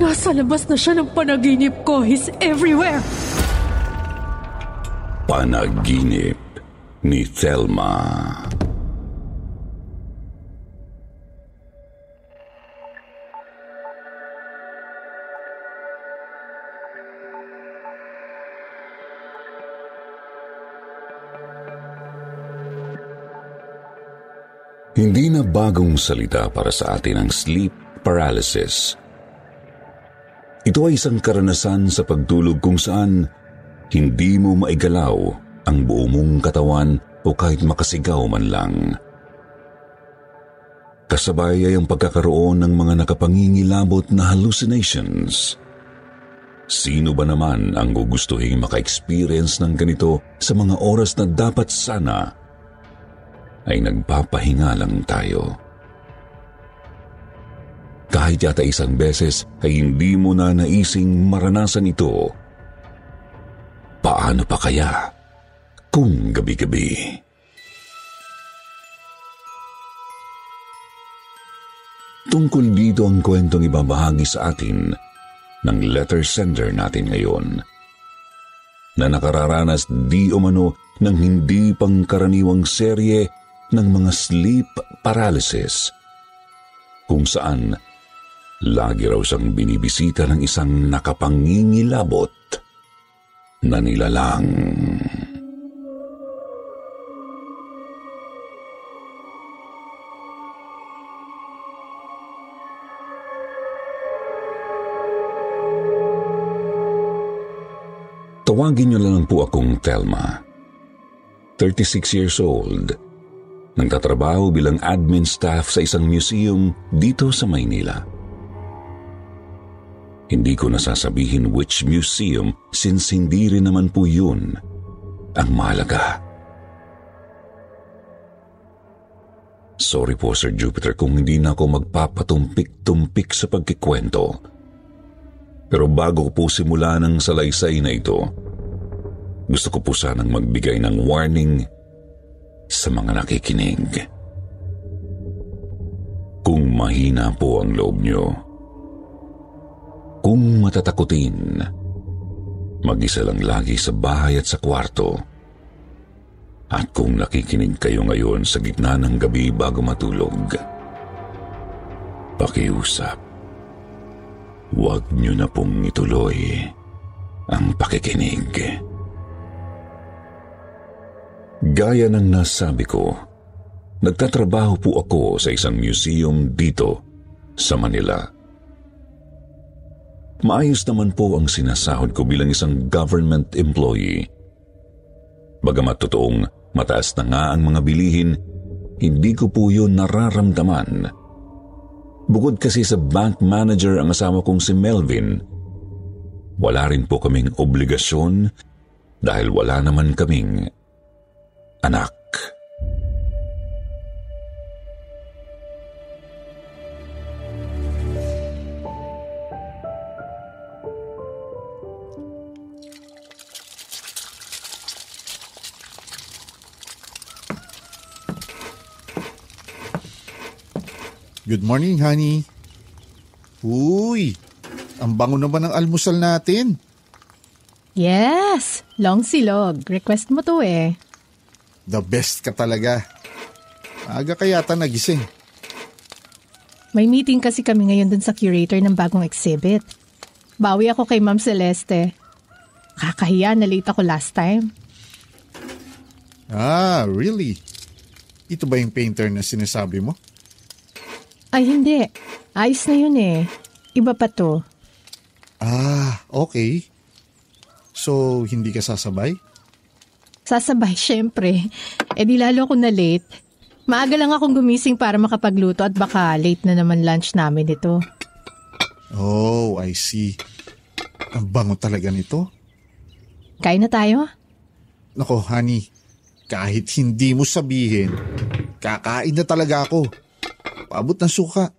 Nasa labas na siya ng panaginip ko. He's everywhere. Panaginip ni Thelma. Hindi na bagong salita para sa atin ang sleep paralysis. Ito ay isang karanasan sa pagtulog kung saan hindi mo maigalaw ang buo mong katawan o kahit makasigaw man lang. Kasabay ay ang pagkakaroon ng mga nakapangingilabot na hallucinations. Sino ba naman ang gugustuhin maka-experience ng ganito sa mga oras na dapat sana ay nagpapahinga lang tayo? Kahit yata isang beses ay hindi mo na naising maranasan ito. Paano pa kaya kung gabi-gabi? Tungkol dito ang kwentong ibabahagi sa atin ng letter sender natin ngayon na nakararanas di umano ng hindi pangkaraniwang serye ng mga sleep paralysis kung saan lagi raw siyang binibisita ng isang nakapangingilabot na nilalang. Tawagin niyo lang po akong Telma. 36 years old. Nagtatrabaho bilang admin staff sa isang museum dito sa Maynila. Hindi ko nasasabihin which museum since hindi rin naman po yun ang mahalaga. Sorry po Sir Jupiter kung hindi na ako magpapatumpik-tumpik sa pagkikwento. Pero bago po simula ng salaysay na ito, gusto ko po sanang magbigay ng warning sa mga nakikinig. Kung mahina po ang loob nyo, kung matatakutin, mag-isa lang lagi sa bahay at sa kwarto. At kung nakikinig kayo ngayon sa gitna ng gabi bago matulog, pakiusap huwag niyo na pong ituloy ang pakikinig. Gaya ng nasabi ko, nagtatrabaho po ako sa isang museum dito sa Manila. Maayos naman po ang sinasahod ko bilang isang government employee. Bagamat totoong mataas na nga ang mga bilihin, hindi ko po yun nararamdaman Bukod kasi sa bank manager ang asawa kong si Melvin, wala rin po kaming obligasyon dahil wala naman kaming anak. Good morning, honey. Uy, ang bango naman ng almusal natin. Yes, long silog. Request mo to eh. The best ka talaga. Aga ka yata nagising. May meeting kasi kami ngayon dun sa curator ng bagong exhibit. Bawi ako kay Ma'am Celeste. Kakahiya na late ako last time. Ah, really? Ito ba yung painter na sinasabi mo? Ay hindi. Ayos na yun eh. Iba pa to. Ah, okay. So, hindi ka sasabay? Sasabay, syempre. Eh di lalo ako na late. Maaga lang akong gumising para makapagluto at baka late na naman lunch namin ito. Oh, I see. Ang bango talaga nito. Kain na tayo? Nako, honey, kahit hindi mo sabihin, kakain na talaga ako. Paabot ng suka.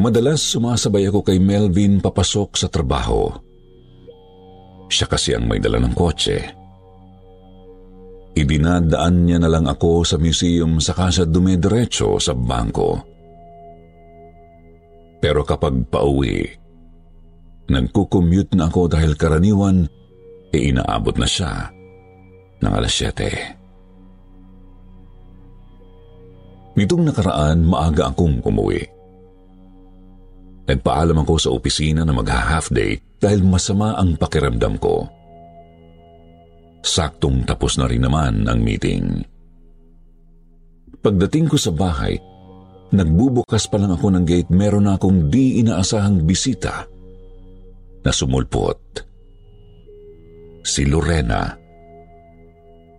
Madalas sumasabay ako kay Melvin papasok sa trabaho. Siya kasi ang may dala ng kotse. Idinadaan niya na lang ako sa museum saka siya dumidiretso sa bangko. Pero kapag pauwi, nagkukommute na ako dahil karaniwan e inaabot na siya ng alas 7. Nitong nakaraan, maaga akong umuwi. Nagpaalam ako sa opisina na mag-half day dahil masama ang pakiramdam ko. Saktong tapos na rin naman ang meeting. Pagdating ko sa bahay, nagbubukas pa lang ako ng gate meron na akong di inaasahang bisita na sumulpot. Si Lorena.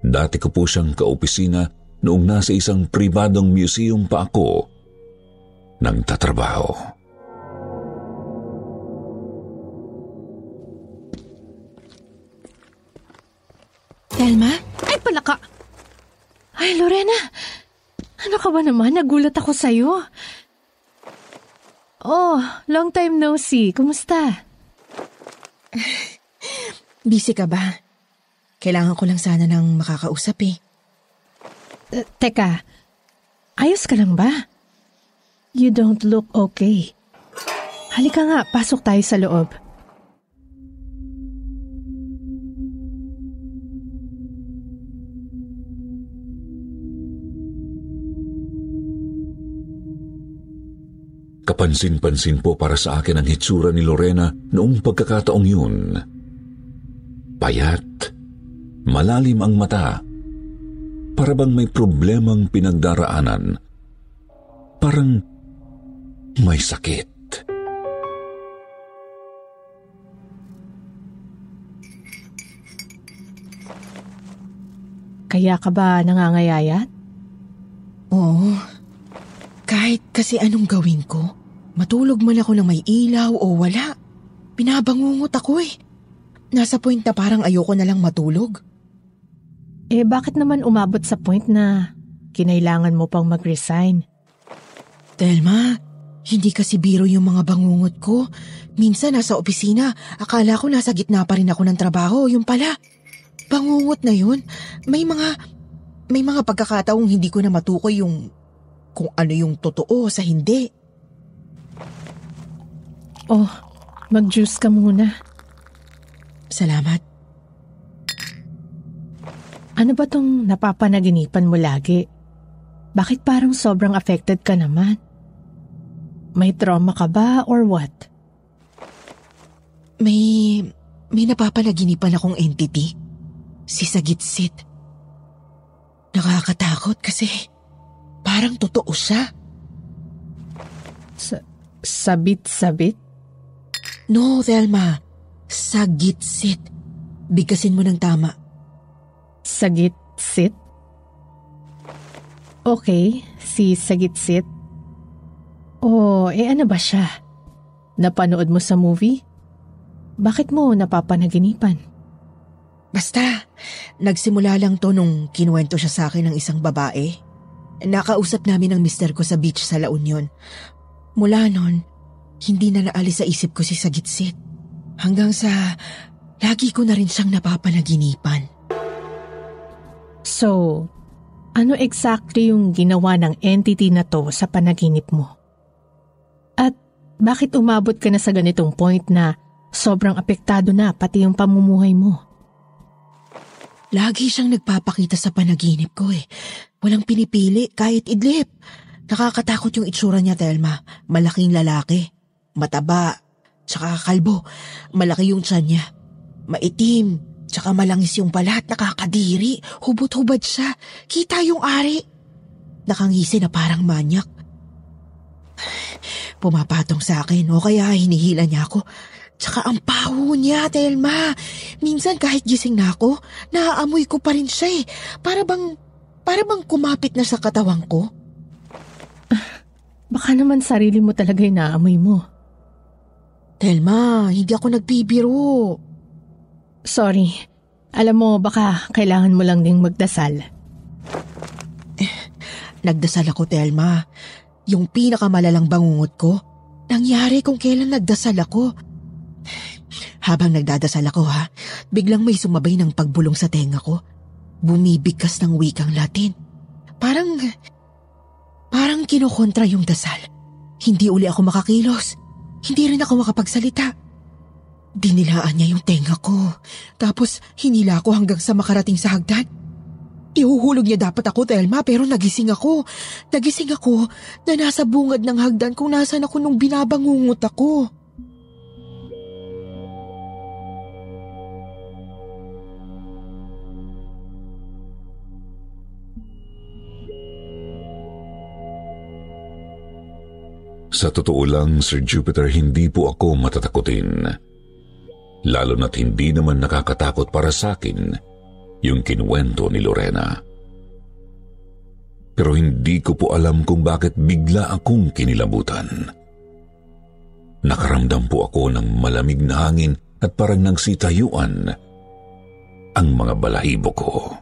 Dati ko po siyang kaopisina noong nasa isang pribadong museum pa ako nagtatrabaho. Telma? Ay, palaka! Ay, Lorena! Ano ka ba naman? Nagulat ako sa'yo. Oh, long time no see. Kumusta? Busy ka ba? Kailangan ko lang sana ng makakausap eh. Uh, teka, ayos ka lang ba? You don't look okay. Halika nga, pasok tayo sa loob. Kapansin-pansin po para sa akin ang hitsura ni Lorena noong pagkakataong yun. Payat, malalim ang mata, para bang may problemang pinagdaraanan. Parang may sakit. Kaya ka ba nangangayayat? Oo. Kahit kasi anong gawin ko, Matulog man ako ng may ilaw o wala. Pinabangungot ako eh. Nasa point na parang ayoko na lang matulog. Eh bakit naman umabot sa point na kinailangan mo pang mag-resign? Telma, hindi kasi biro yung mga bangungot ko. Minsan nasa opisina, akala ko nasa gitna pa rin ako ng trabaho. Yung pala, bangungot na yun. May mga, may mga pagkakataong hindi ko na matukoy yung kung ano yung totoo sa hindi. Oh, mag-juice ka muna. Salamat. Ano ba tong napapanaginipan mo lagi? Bakit parang sobrang affected ka naman? May trauma ka ba or what? May... may napapanaginipan akong entity. Si Sagitsit. Nakakatakot kasi parang totoo siya. Sa, sabit-sabit? No, Thelma. Sagitsit. Bigkasin mo ng tama. Sagitsit? Okay, si Sagitsit. Oh, eh ano ba siya? Napanood mo sa movie? Bakit mo napapanaginipan? Basta, nagsimula lang to nung kinuwento siya sa akin ng isang babae. Nakausap namin ng mister ko sa beach sa La Union. Mula nun, hindi na naalis sa isip ko si Sagitsit. Hanggang sa lagi ko na rin siyang napapanaginipan. So, ano exactly yung ginawa ng entity na to sa panaginip mo? At bakit umabot ka na sa ganitong point na sobrang apektado na pati yung pamumuhay mo? Lagi siyang nagpapakita sa panaginip ko eh. Walang pinipili kahit idlip. Nakakatakot yung itsura niya, Telma. Malaking lalaki mataba, tsaka kalbo. Malaki yung tiyan niya. Maitim, tsaka malangis yung balat, nakakadiri. Hubot-hubad siya. Kita yung ari. Nakangisi na parang manyak. Pumapatong sa akin o kaya hinihila niya ako. Tsaka ang paho niya, Telma. Minsan kahit gising na ako, naaamoy ko pa rin siya eh. Para bang, para bang kumapit na sa katawan ko. Baka naman sarili mo talaga yung naamoy mo. Telma, hindi ako nagbibiro. Sorry. Alam mo, baka kailangan mo lang ding magdasal. Nagdasal ako, Telma. Yung pinakamalalang bangungot ko, nangyari kung kailan nagdasal ako. Habang nagdadasal ako ha, biglang may sumabay ng pagbulong sa tenga ko. Bumibigkas ng wikang Latin. Parang, parang kinokontra yung dasal. Hindi uli ako makakilos. Hindi rin ako makapagsalita. Dinilaan niya yung tenga ko. Tapos hinila ako hanggang sa makarating sa hagdan. Ihuhulog niya dapat ako, Telma, pero nagising ako. Nagising ako na nasa bungad ng hagdan kung nasan ako nung binabangungot ako. Sa totoo lang, Sir Jupiter, hindi po ako matatakutin. Lalo na't hindi naman nakakatakot para sa akin yung kinuwento ni Lorena. Pero hindi ko po alam kung bakit bigla akong kinilabutan. Nakaramdam po ako ng malamig na hangin at parang nagsitayuan ang mga balahibo ko.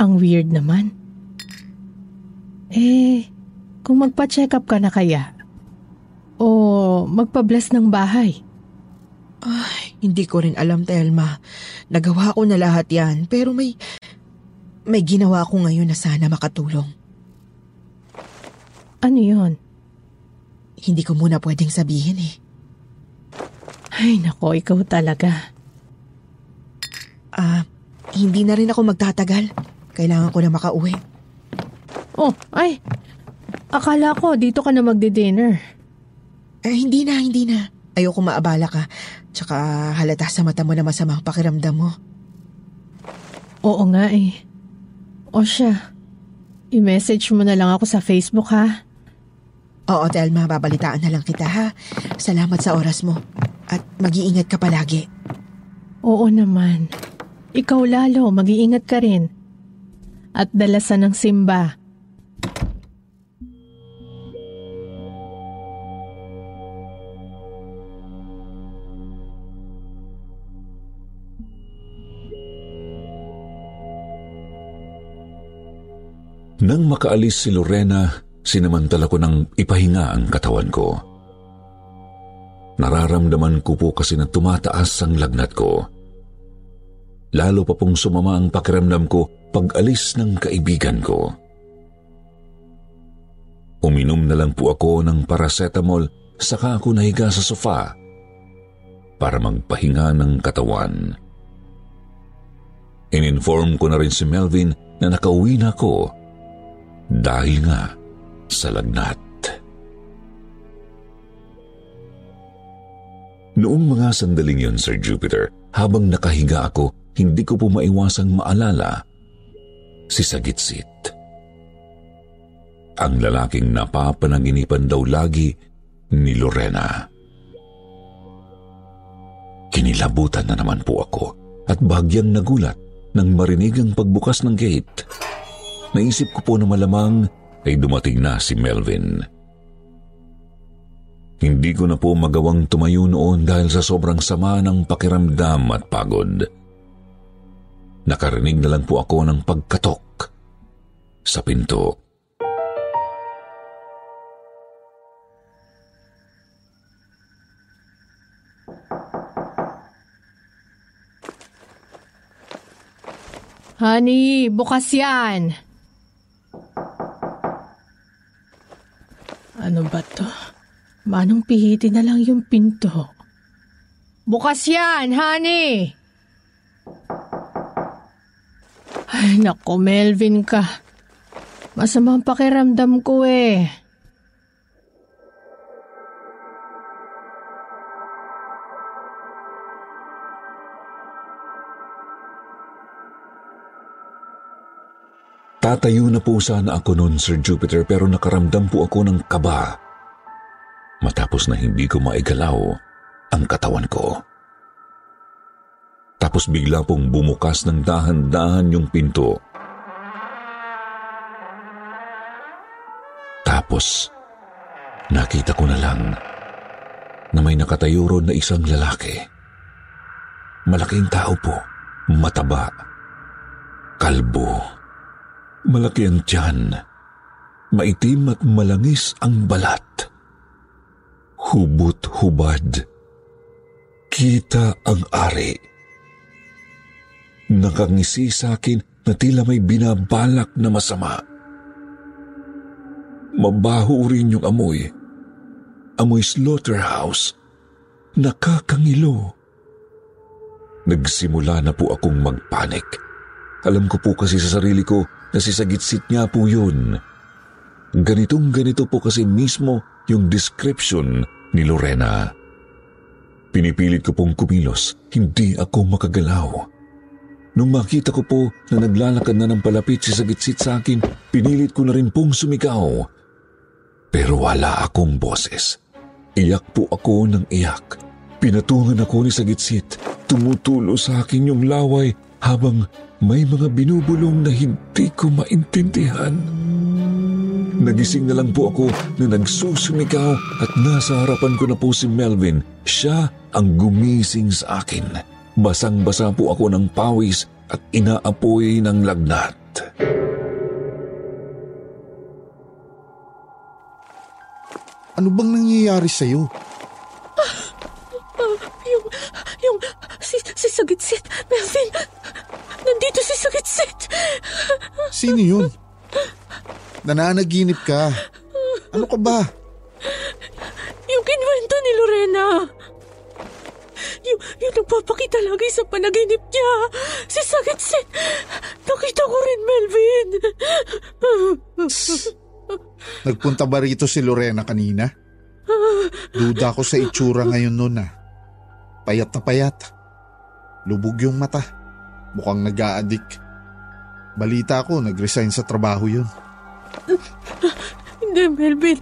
Ang weird naman. Eh, kung magpa-check up ka na kaya? O magpa-bless ng bahay? Ay, hindi ko rin alam, Telma. Nagawa ko na lahat yan, pero may... May ginawa ko ngayon na sana makatulong. Ano yon? Hindi ko muna pwedeng sabihin eh. Ay, nako, ikaw talaga. Ah, hindi na rin ako magtatagal. Kailangan ko na makauwi. Oh, ay. Akala ko dito ka na magdi-dinner. Eh, hindi na, hindi na. Ayoko maabala ka. Tsaka halata sa mata mo na masamang pakiramdam mo. Oo nga eh. O siya, i-message mo na lang ako sa Facebook ha. Oo, Telma, babalitaan na lang kita ha. Salamat sa oras mo. At mag-iingat ka palagi. Oo naman. Ikaw lalo, mag-iingat ka rin. At dalasan ng simba. Nang makaalis si Lorena, sinamantala ko ng ipahinga ang katawan ko. Nararamdaman ko po kasi na tumataas ang lagnat ko. Lalo pa pong sumama ang pakiramdam ko pag alis ng kaibigan ko. Uminom na lang po ako ng paracetamol saka ako nahiga sa sofa para magpahinga ng katawan. Ininform ko na rin si Melvin na nakauwi na ako dahil nga sa lagnat. Noong mga sandaling yun, Sir Jupiter, habang nakahiga ako, hindi ko po maiwasang maalala si Sagitsit. Ang lalaking napapanaginipan daw lagi ni Lorena. Kinilabutan na naman po ako at bagyang nagulat nang marinig ang pagbukas ng gate. Naisip ko po na malamang ay dumating na si Melvin. Hindi ko na po magawang tumayo noon dahil sa sobrang sama ng pakiramdam at pagod. Nakarinig na lang po ako ng pagkatok sa pinto. Honey, bukas yan. Ano ba to? Manong pihitin na lang yung pinto. Bukas yan, honey! Ay, nako, Melvin ka. Masamang pakiramdam ko eh. Tatayo na po sana ako noon, Sir Jupiter, pero nakaramdam po ako ng kaba. Matapos na hindi ko maigalaw ang katawan ko. Tapos bigla pong bumukas ng dahan-dahan yung pinto. Tapos, nakita ko na lang na may nakatayo na isang lalaki. Malaking tao po, mataba, kalbo Malaki ang tiyan. Maitim at malangis ang balat. Hubot-hubad. Kita ang ari. Nakangisi sa akin na tila may binabalak na masama. Mabaho rin yung amoy. Amoy slaughterhouse. Nakakangilo. Nagsimula na po akong magpanik. Alam ko po kasi sa sarili ko na si Sagitsit nga po yun. Ganitong ganito po kasi mismo yung description ni Lorena. Pinipilit ko pong kumilos, hindi ako makagalaw. Nung makita ko po na naglalakad na ng palapit si Sagitsit sa akin, pinilit ko na rin pong sumigaw. Pero wala akong boses. Iyak po ako ng iyak. Pinatungan ako ni Sagitsit. Tumutulo sa akin yung laway habang may mga binubulong na hindi ko maintindihan. Nagising na lang po ako na nagsusumigaw at nasa harapan ko na po si Melvin. Siya ang gumising sa akin. Basang-basa po ako ng pawis at inaapoy ng lagnat. Ano bang nangyayari sa'yo? Uh, uh, yung, yung, si, si Sagitsit, Melvin, Nandito si Sakitsit. Sino yun? Nananaginip ka. Ano ka ba? Yung kinwento ni Lorena. Yung, yung nagpapakita lagi sa panaginip niya. Si Sakitsit. Nakita ko rin, Melvin. Nagpunta ba rito si Lorena kanina? Duda ko sa itsura ngayon noon ah. Payat na payat. Lubog yung mata. Mukhang nag a Balita ko, nag-resign sa trabaho yun. Hindi, Melvin.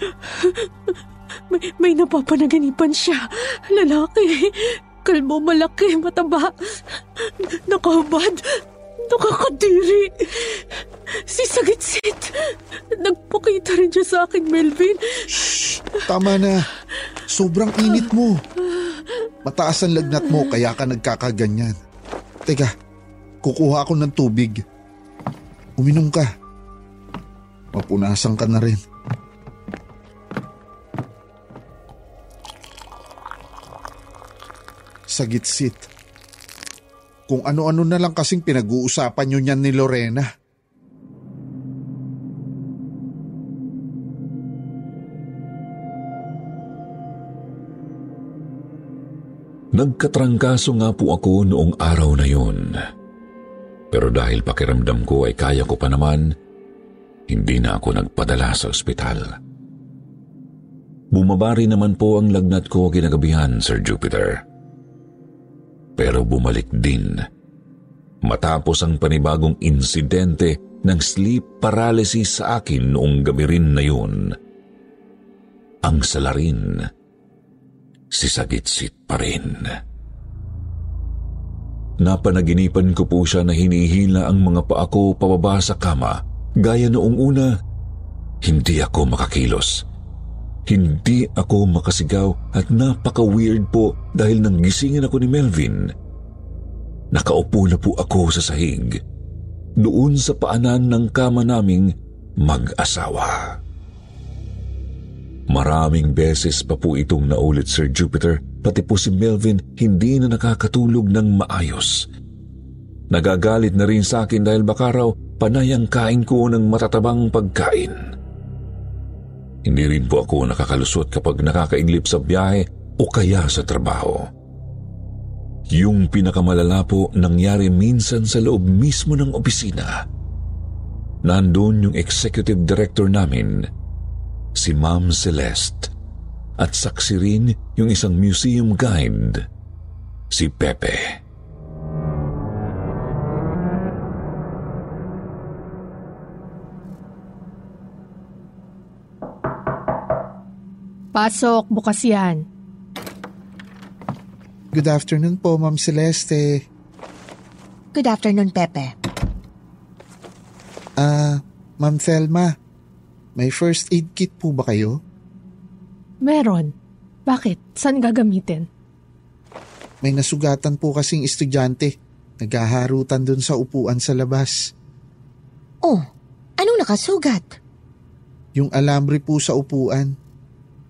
May, may napapanaganipan siya. Lalaki. Kalmo malaki, mataba. Nakahubad. Nakakadiri. Si Sagitsit. Nagpakita rin siya sa akin, Melvin. Shh! Tama na. Sobrang init mo. Mataas ang lagnat mo kaya ka nagkakaganyan. Teka, Kukuha ako ng tubig. Uminom ka. Mapunasan ka na rin. Sagitsit. Kung ano-ano na lang kasing pinag-uusapan nyo niyan ni Lorena. Nagkatrangkaso nga po ako noong araw na yun. Pero dahil pakiramdam ko ay kaya ko pa naman, hindi na ako nagpadala sa ospital. Bumabari naman po ang lagnat ko kinagabihan, Sir Jupiter. Pero bumalik din matapos ang panibagong insidente ng sleep paralysis sa akin noong gabi rin na yun. Ang salarin, si Sagitsit pa rin. Napanaginipan ko po siya na hinihila ang mga paa ko pababa sa kama. Gaya noong una, hindi ako makakilos. Hindi ako makasigaw at napaka-weird po dahil nang gisingin ako ni Melvin. Nakaupo na po ako sa sahig. Doon sa paanan ng kama naming mag-asawa. Maraming beses pa po itong naulit Sir Jupiter Pati po si Melvin hindi na nakakatulog ng maayos. Nagagalit na rin sa akin dahil baka raw panayang kain ko ng matatabang pagkain. Hindi rin po ako nakakalusot kapag nakakaiglip sa biyahe o kaya sa trabaho. Yung pinakamalala po nangyari minsan sa loob mismo ng opisina. Nandun yung executive director namin, si Ma'am Celeste at saksi rin yung isang museum guide, si Pepe. Pasok, bukas yan. Good afternoon po, Ma'am Celeste. Good afternoon, Pepe. Ah, Ma'am Thelma, may first aid kit po ba kayo? Meron. Bakit? Saan gagamitin? May nasugatan po kasing estudyante. Naghaharutan dun sa upuan sa labas. Oh, anong nakasugat? Yung alambre po sa upuan.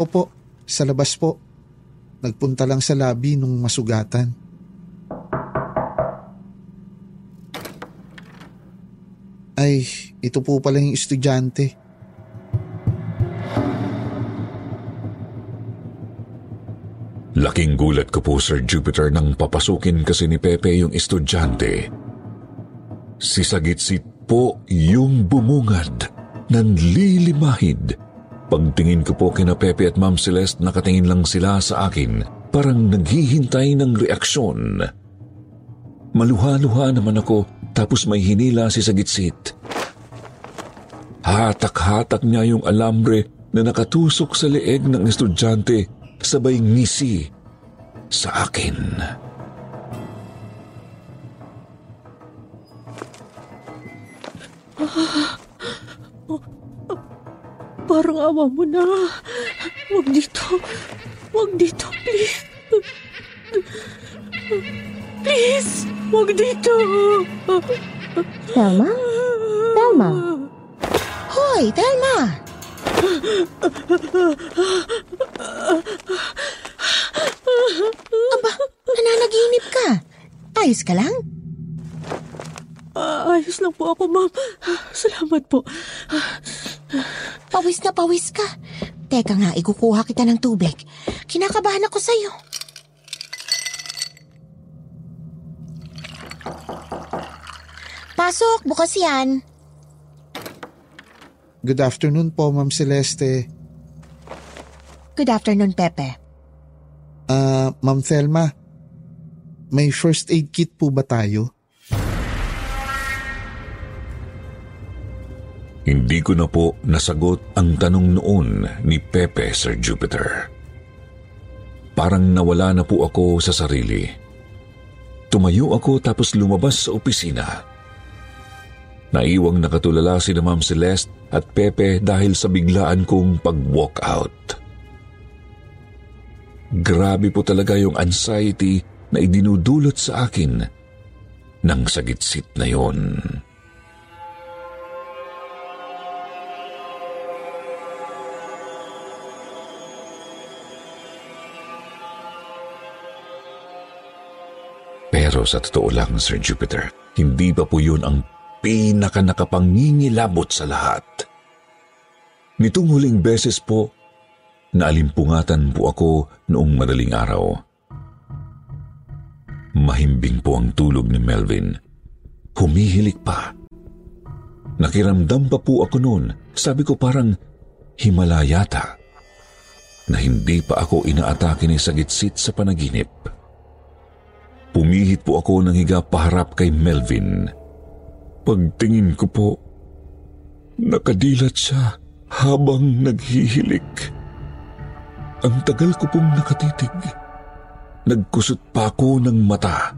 Opo, sa labas po. Nagpunta lang sa labi nung masugatan. Ay, ito po pala yung estudyante. Laking gulat ko po Sir Jupiter nang papasukin kasi ni Pepe yung estudyante. Si Sagitsit po yung bumungad, nanlilimahid. Pagtingin ko po kina Pepe at Ma'am Celeste nakatingin lang sila sa akin, parang naghihintay ng reaksyon. Maluha-luha naman ako tapos may hinila si Sagitsit. Hatak-hatak niya yung alambre na nakatusok sa leeg ng estudyante sabay ngisi sa akin. Parang awa mo na. Huwag dito. Huwag dito, please. Please, huwag dito. Thelma? Thelma? Hoy, Thelma! Aba, nananaginip ka. Ayos ka lang? Ah, ayos lang po ako, ma'am. Salamat po. Pawis na pawis ka. Teka nga, ikukuha kita ng tubig. Kinakabahan ako sa'yo. Pasok, bukas yan. Good afternoon po, Ma'am Celeste. Good afternoon, Pepe. Ah, Ma'am Thelma, may first aid kit po ba tayo? Hindi ko na po nasagot ang tanong noon ni Pepe, Sir Jupiter. Parang nawala na po ako sa sarili. Tumayo ako tapos lumabas sa opisina. Naiwang nakatulala si na Ma'am Celeste at Pepe dahil sa biglaan kong pag-walk out. Grabe po talaga yung anxiety na idinudulot sa akin ng sagitsit na yon. Pero sa totoo lang, Sir Jupiter, hindi pa po yun ang pinaka nakapangingilabot sa lahat. Nitong huling beses po, naalimpungatan po ako noong madaling araw. Mahimbing po ang tulog ni Melvin. Humihilik pa. Nakiramdam pa po ako noon. Sabi ko parang himala yata na hindi pa ako inaatake ni Sagitsit sa panaginip. Pumihit po ako ng higa paharap kay Melvin. Pagtingin ko po, nakadilat siya habang naghihilik. Ang tagal ko pong nakatitig. Nagkusot pa ako ng mata.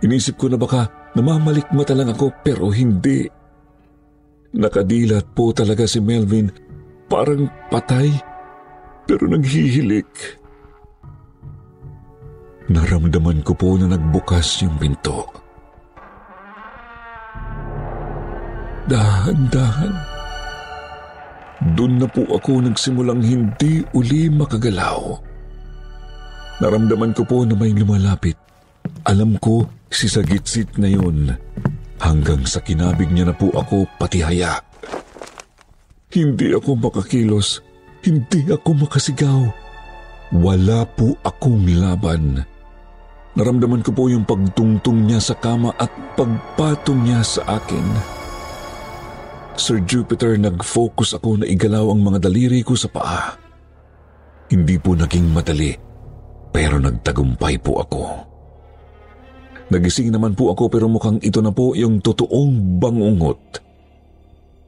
Inisip ko na baka namamalik mata lang ako pero hindi. Nakadilat po talaga si Melvin parang patay pero naghihilik. Naramdaman ko po na nagbukas yung pinto. Dahan-dahan. Doon na po ako nagsimulang hindi uli makagalaw. Naramdaman ko po na may lumalapit. Alam ko si Sagitsit na yun. Hanggang sa kinabig niya na po ako pati haya. Hindi ako makakilos. Hindi ako makasigaw. Wala po akong laban. Naramdaman ko po yung pagtungtong niya sa kama at pagpatong niya sa akin. Sir Jupiter, nag-focus ako na igalaw ang mga daliri ko sa paa. Hindi po naging madali pero nagtagumpay po ako. Nagising naman po ako pero mukhang ito na po yung totoong bangungot.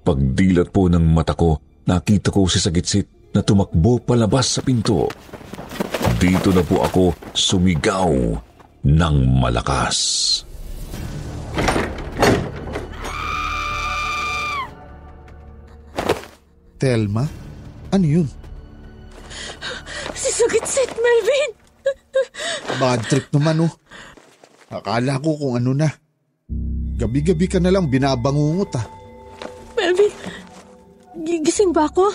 Pagdilat po ng mata ko, nakita ko si Sagitsit na tumakbo palabas sa pinto. Dito na po ako sumigaw ng malakas. Telma? Ano yun? Si Sagitsit, Melvin! Bad trip naman oh. Akala ko kung ano na. Gabi-gabi ka na lang binabangungot ah. Melvin, gigising ba ako?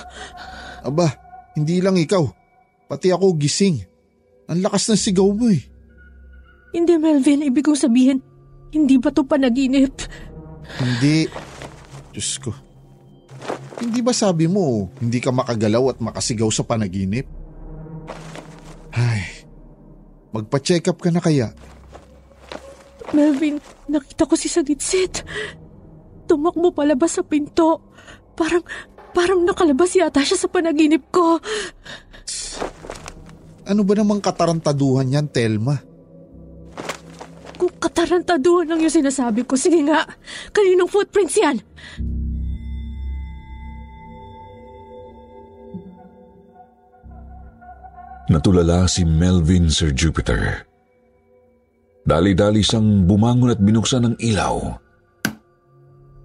Aba, hindi lang ikaw. Pati ako gising. Ang lakas ng sigaw mo eh. Hindi, Melvin. Ibig kong sabihin, hindi ba to panaginip? Hindi. Diyos ko. Hindi ba sabi mo, hindi ka makagalaw at makasigaw sa panaginip? Ay, magpa-check up ka na kaya? Melvin, nakita ko si Sagitsit. Tumakbo palabas sa pinto. Parang, parang nakalabas yata siya sa panaginip ko. Ano ba namang katarantaduhan yan, Telma? Kung katarantaduhan lang yung sinasabi ko, sige nga. Kaninong footprints yan? Natulala si Melvin Sir Jupiter. Dali-dali siyang bumangon at binuksan ng ilaw.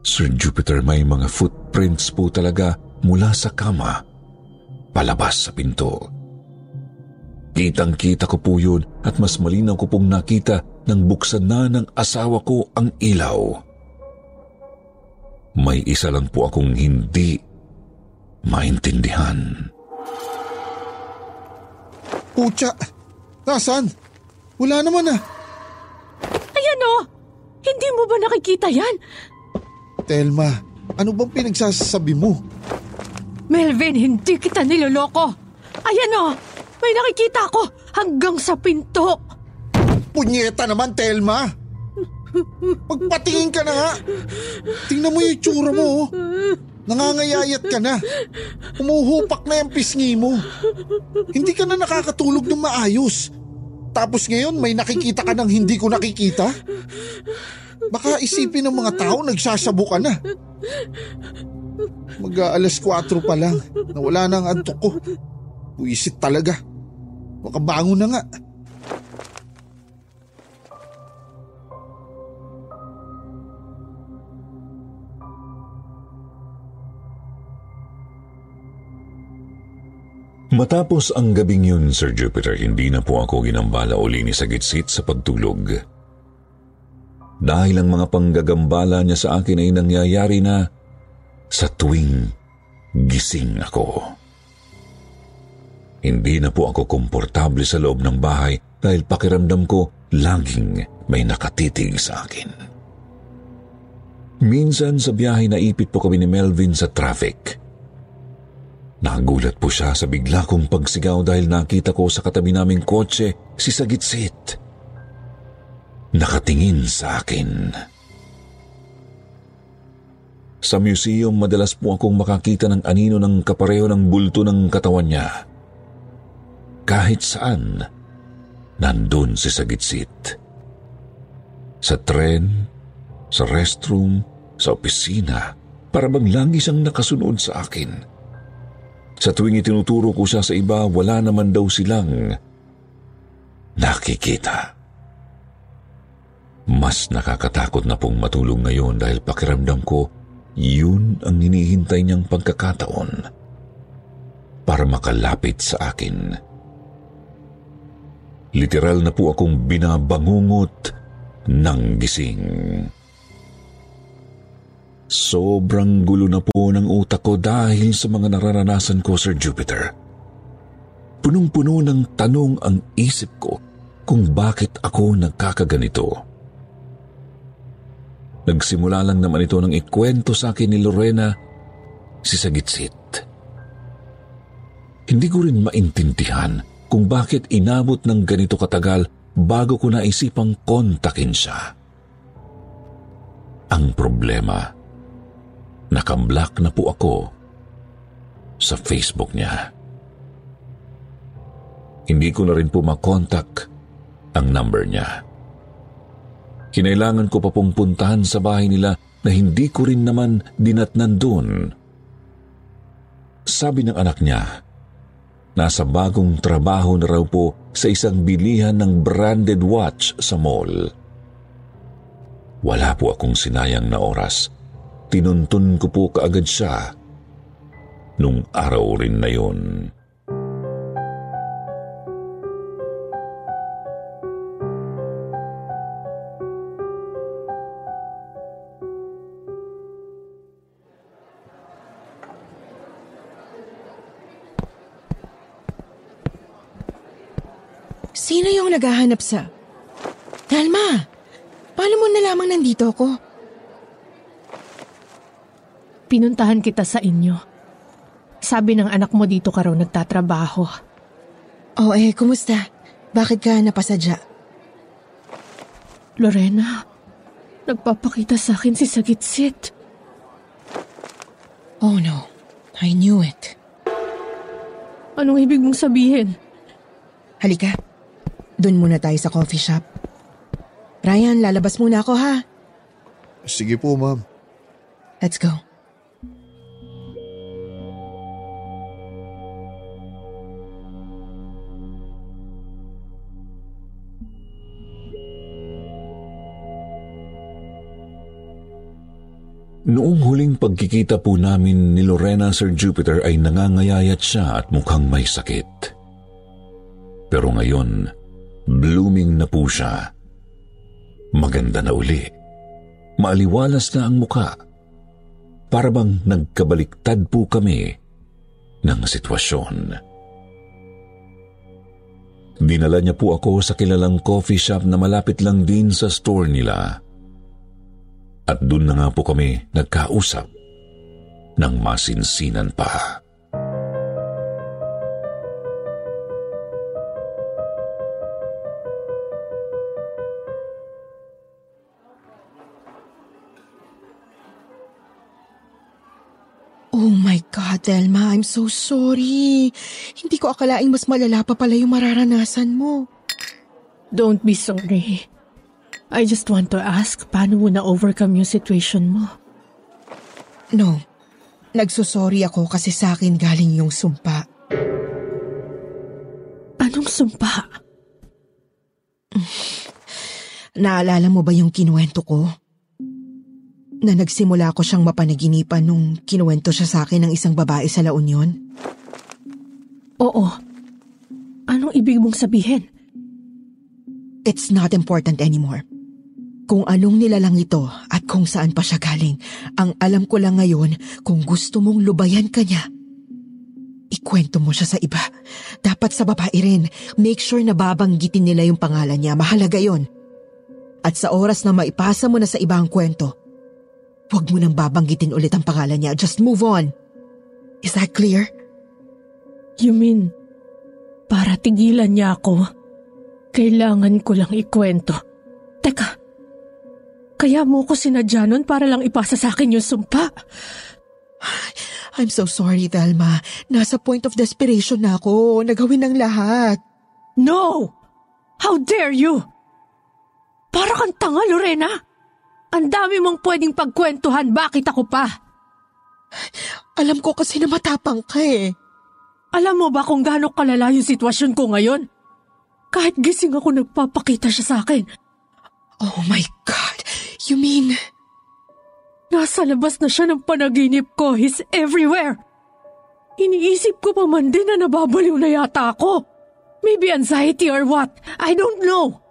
Sir Jupiter, may mga footprints po talaga mula sa kama, palabas sa pinto. Kitang-kita ko po yun at mas malinaw ko pong nakita nang buksan na ng asawa ko ang ilaw. May isa lang po akong hindi maintindihan. Pucha! Nasaan? Wala naman ah. Ayan o! Hindi mo ba nakikita yan? Telma, ano bang pinagsasabi mo? Melvin, hindi kita niloloko. Ayan o! May nakikita ko hanggang sa pinto. Punyeta naman, Telma! Magpatingin ka na nga! Tingnan mo yung itsura mo, oh. Nangangayayat ka na. Umuhupak na yung pisngi mo. Hindi ka na nakakatulog ng maayos. Tapos ngayon may nakikita ka ng hindi ko nakikita? Baka isipin ng mga tao nagsasabo ka na. Mag-aalas 4 pa lang na wala na ang antok ko. Buisit talaga. Makabangon na nga. Matapos ang gabing yun, Sir Jupiter, hindi na po ako ginambala uli ni Sagitsit sa pagtulog. Dahil ang mga panggagambala niya sa akin ay nangyayari na sa tuwing gising ako. Hindi na po ako komportable sa loob ng bahay dahil pakiramdam ko laging may nakatitig sa akin. Minsan sa biyahe naipit po kami ni Melvin sa traffic. Nagulat po siya sa bigla kong pagsigaw dahil nakita ko sa katabi naming kotse si Sagitsit. Nakatingin sa akin. Sa museum, madalas po akong makakita ng anino ng kapareho ng bulto ng katawan niya. Kahit saan, nandun si Sagitsit. Sa tren, sa restroom, sa opisina, para bang lagi siyang nakasunod sa akin. Sa tuwing itinuturo ko siya sa iba, wala naman daw silang nakikita. Mas nakakatakot na pong matulog ngayon dahil pakiramdam ko yun ang hinihintay niyang pagkakataon para makalapit sa akin. Literal na po akong binabangungot ng gising. Sobrang gulo na po ng utak ko dahil sa mga nararanasan ko, Sir Jupiter. Punong-puno ng tanong ang isip ko kung bakit ako nagkakaganito. Nagsimula lang naman ito nang ikwento sa akin ni Lorena si Sagitsit. Hindi ko rin maintindihan kung bakit inabot ng ganito katagal bago ko naisipang kontakin siya. Ang problema, nakablock na po ako sa Facebook niya. Hindi ko na rin po makontak ang number niya. Kinailangan ko pa pong puntahan sa bahay nila na hindi ko rin naman dinatnan doon. Sabi ng anak niya, nasa bagong trabaho na raw po sa isang bilihan ng branded watch sa mall. Wala po akong sinayang na oras tinuntun ko po kaagad siya nung araw rin na yun. Sino yung naghahanap sa... Dalma, paano mo nalamang nandito ako? Pinuntahan kita sa inyo. Sabi ng anak mo dito ka raw nagtatrabaho. Oh eh, kumusta? Bakit ka napasadya? Lorena, nagpapakita sa akin si Sagitsit. Oh no, I knew it. Anong ibig mong sabihin? Halika, dun muna tayo sa coffee shop. Ryan, lalabas muna ako ha. Sige po, ma'am. Let's go. Noong huling pagkikita po namin ni Lorena Sir Jupiter ay nangangayayat siya at mukhang may sakit. Pero ngayon, blooming na po siya. Maganda na uli. Maaliwalas na ang muka. Para bang nagkabaliktad po kami ng sitwasyon. Dinala niya po ako sa kilalang coffee shop na malapit lang din sa store nila. At doon na nga po kami nagkausap ng masinsinan pa. Oh my God, Delma, I'm so sorry. Hindi ko akalaing mas malala pa pala yung mararanasan mo. Don't be sorry. I just want to ask, paano mo na-overcome yung situation mo? No, nagsusorry ako kasi sa akin galing yung sumpa. Anong sumpa? Naalala mo ba yung kinuwento ko? Na nagsimula ko siyang mapanaginipan nung kinuwento siya sa akin ng isang babae sa La Union? Oo. Anong ibig mong sabihin? It's not important anymore. Kung anong nilalang ito at kung saan pa siya galing, ang alam ko lang ngayon kung gusto mong lubayan ka niya. Ikwento mo siya sa iba. Dapat sa babae rin. Make sure na babanggitin nila yung pangalan niya. Mahalaga yon. At sa oras na maipasa mo na sa iba ang kwento, huwag mo nang babanggitin ulit ang pangalan niya. Just move on. Is that clear? You mean, para tigilan niya ako, kailangan ko lang ikwento. Teka, kaya mo ko sinadya nun para lang ipasa sa akin yung sumpa. I'm so sorry, Thelma. Nasa point of desperation na ako. Nagawin ng lahat. No! How dare you! Para kang tanga, Lorena! Ang dami mong pwedeng pagkwentuhan, bakit ako pa? Alam ko kasi na matapang ka eh. Alam mo ba kung gaano kalala yung sitwasyon ko ngayon? Kahit gising ako nagpapakita siya sa akin. Oh my God! You mean... Nasa labas na siya ng panaginip ko. He's everywhere. Iniisip ko pa man din na nababaliw na yata ako. Maybe anxiety or what? I don't know.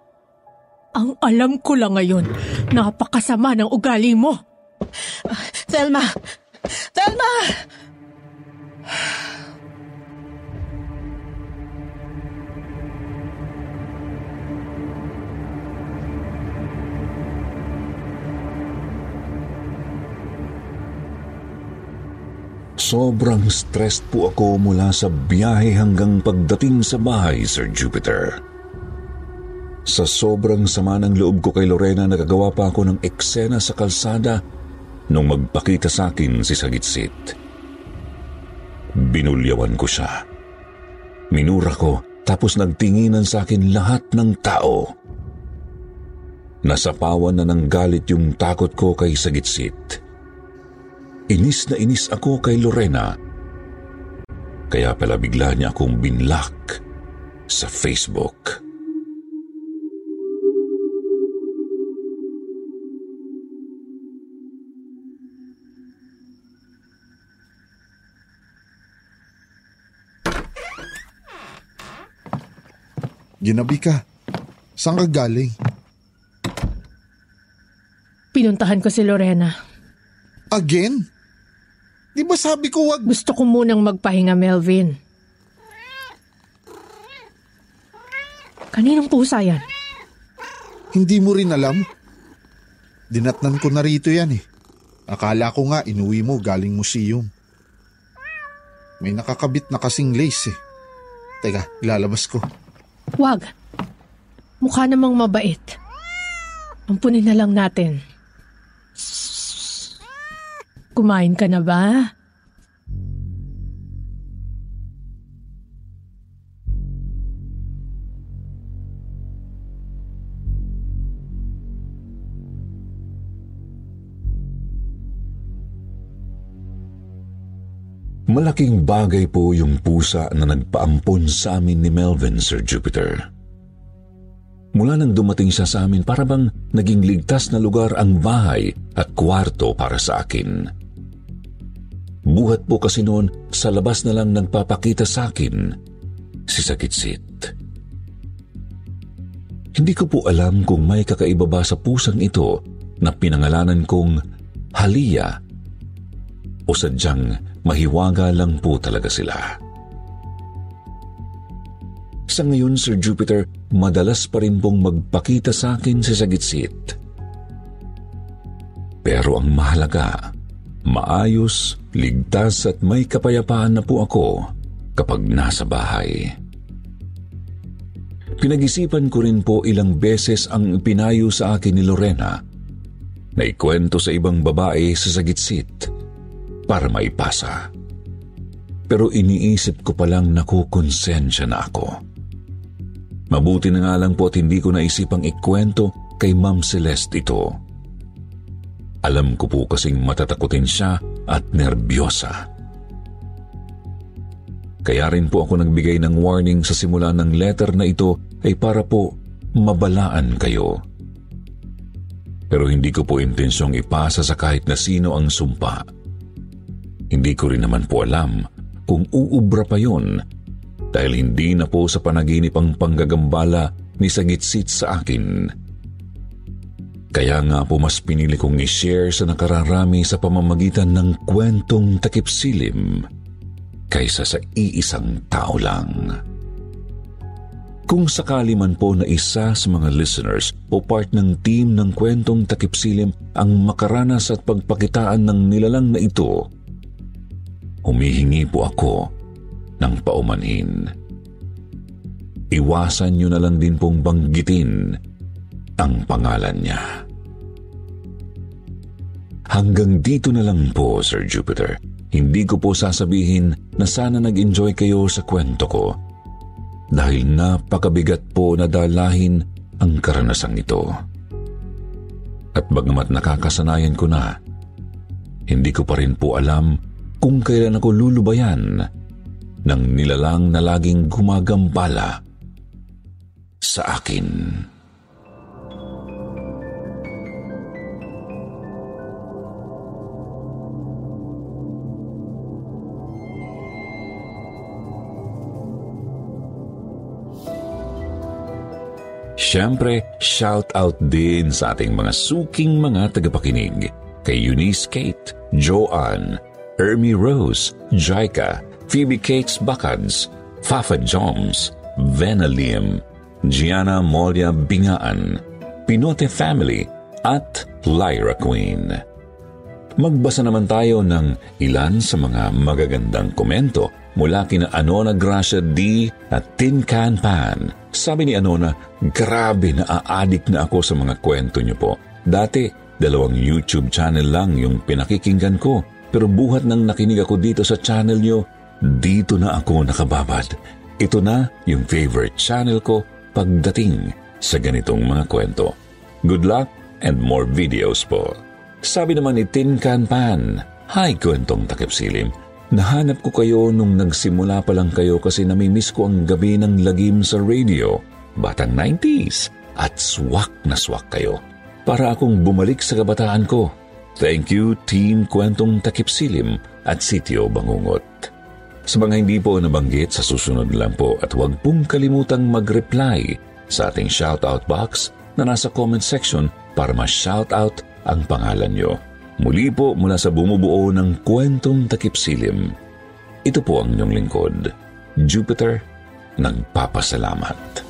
Ang alam ko lang ngayon, napakasama ng ugali mo. Thelma! Thelma! Sobrang stressed po ako mula sa biyahe hanggang pagdating sa bahay, Sir Jupiter. Sa sobrang sama ng loob ko kay Lorena, nagagawa pa ako ng eksena sa kalsada nung magpakita sa akin si Sagitsit. Binulyawan ko siya. Minura ko tapos nagtinginan sa akin lahat ng tao. Nasapawan na ng galit yung takot ko kay Sagitsit. Inis na inis ako kay Lorena. Kaya pala bigla niya akong binlock sa Facebook. Ginabi ka. Saan ka galing? Pinuntahan ko si Lorena. Again? Di ba sabi ko wag... Gusto ko munang magpahinga, Melvin. Kaninong pusa yan? Hindi mo rin alam? Dinatnan ko na rito yan eh. Akala ko nga inuwi mo galing museum. May nakakabit na kasing lace eh. Teka, ilalabas ko. Wag. Mukha namang mabait. Ampunin na lang natin. Kumain ka na ba? Malaking bagay po yung pusa na nagpaampon sa amin ni Melvin, Sir Jupiter. Mula nang dumating siya sa amin, para bang naging ligtas na lugar ang bahay at kwarto para sa akin. Buhat po kasi noon, sa labas na lang nagpapakita sa akin si Sakitsit. Hindi ko po alam kung may kakaiba ba sa pusang ito na pinangalanan kong Halia o sadyang mahiwaga lang po talaga sila. Sa ngayon, Sir Jupiter, madalas pa rin pong magpakita sa akin si Sagitsit. Pero ang mahalaga, maayos, ligtas at may kapayapaan na po ako kapag nasa bahay. Pinag-isipan ko rin po ilang beses ang pinayo sa akin ni Lorena na ikwento sa ibang babae sa Sagitsit para maipasa. Pero iniisip ko palang nakukonsensya na ako. Mabuti na nga lang po at hindi ko naisipang ikwento kay Ma'am Celeste ito. Alam ko po kasing matatakutin siya at nerbyosa. Kaya rin po ako nagbigay ng warning sa simula ng letter na ito ay para po mabalaan kayo. Pero hindi ko po intensyong ipasa sa kahit na sino ang sumpa. Hindi ko rin naman po alam kung uubra pa yon dahil hindi na po sa panaginip ang panggagambala ni Sagitsit sa akin. Kaya nga po mas pinili kong i-share sa nakararami sa pamamagitan ng kwentong takipsilim kaysa sa iisang tao lang. Kung sakali man po na isa sa mga listeners o part ng team ng kwentong takipsilim ang makaranas at pagpakitaan ng nilalang na ito, humihingi po ako ng paumanhin. Iwasan niyo na lang din pong banggitin ang pangalan niya. Hanggang dito na lang po, Sir Jupiter. Hindi ko po sasabihin na sana nag-enjoy kayo sa kwento ko dahil napakabigat po na dalahin ang karanasang ito. At bagamat nakakasanayan ko na, hindi ko pa rin po alam kung kailan ako lulubayan ng nilalang na laging gumagambala sa akin. Siyempre, shout out din sa ating mga suking mga tagapakinig kay Eunice Kate, Joanne, Ermi Rose, Jaika, Phoebe Cates Bacads, Fafa Joms, Vena Lim, Gianna Moria Bingaan, Pinote Family, at Lyra Queen. Magbasa naman tayo ng ilan sa mga magagandang komento mula kina Anona Gracia D. at Tin Can Pan. Sabi ni Anona, grabe na aadik na ako sa mga kwento niyo po. Dati, dalawang YouTube channel lang yung pinakikinggan ko. Pero buhat nang nakinig ako dito sa channel niyo, dito na ako nakababad. Ito na yung favorite channel ko pagdating sa ganitong mga kwento. Good luck and more videos po. Sabi naman ni Tin Can Pan, Hi, kwentong takip silim. Nahanap ko kayo nung nagsimula pa lang kayo kasi namimiss ko ang gabi ng lagim sa radio. Batang 90s at swak na swak kayo. Para akong bumalik sa kabataan ko. Thank you, Team Kwentong Takip Silim at Sitio Bangungot. Sa mga hindi po nabanggit sa susunod lang po at huwag pong kalimutang mag-reply sa ating shoutout box na nasa comment section para ma-shoutout ang pangalan nyo. Muli po mula sa bumubuo ng kwentong takip silim. Ito po ang inyong lingkod, Jupiter, nagpapasalamat.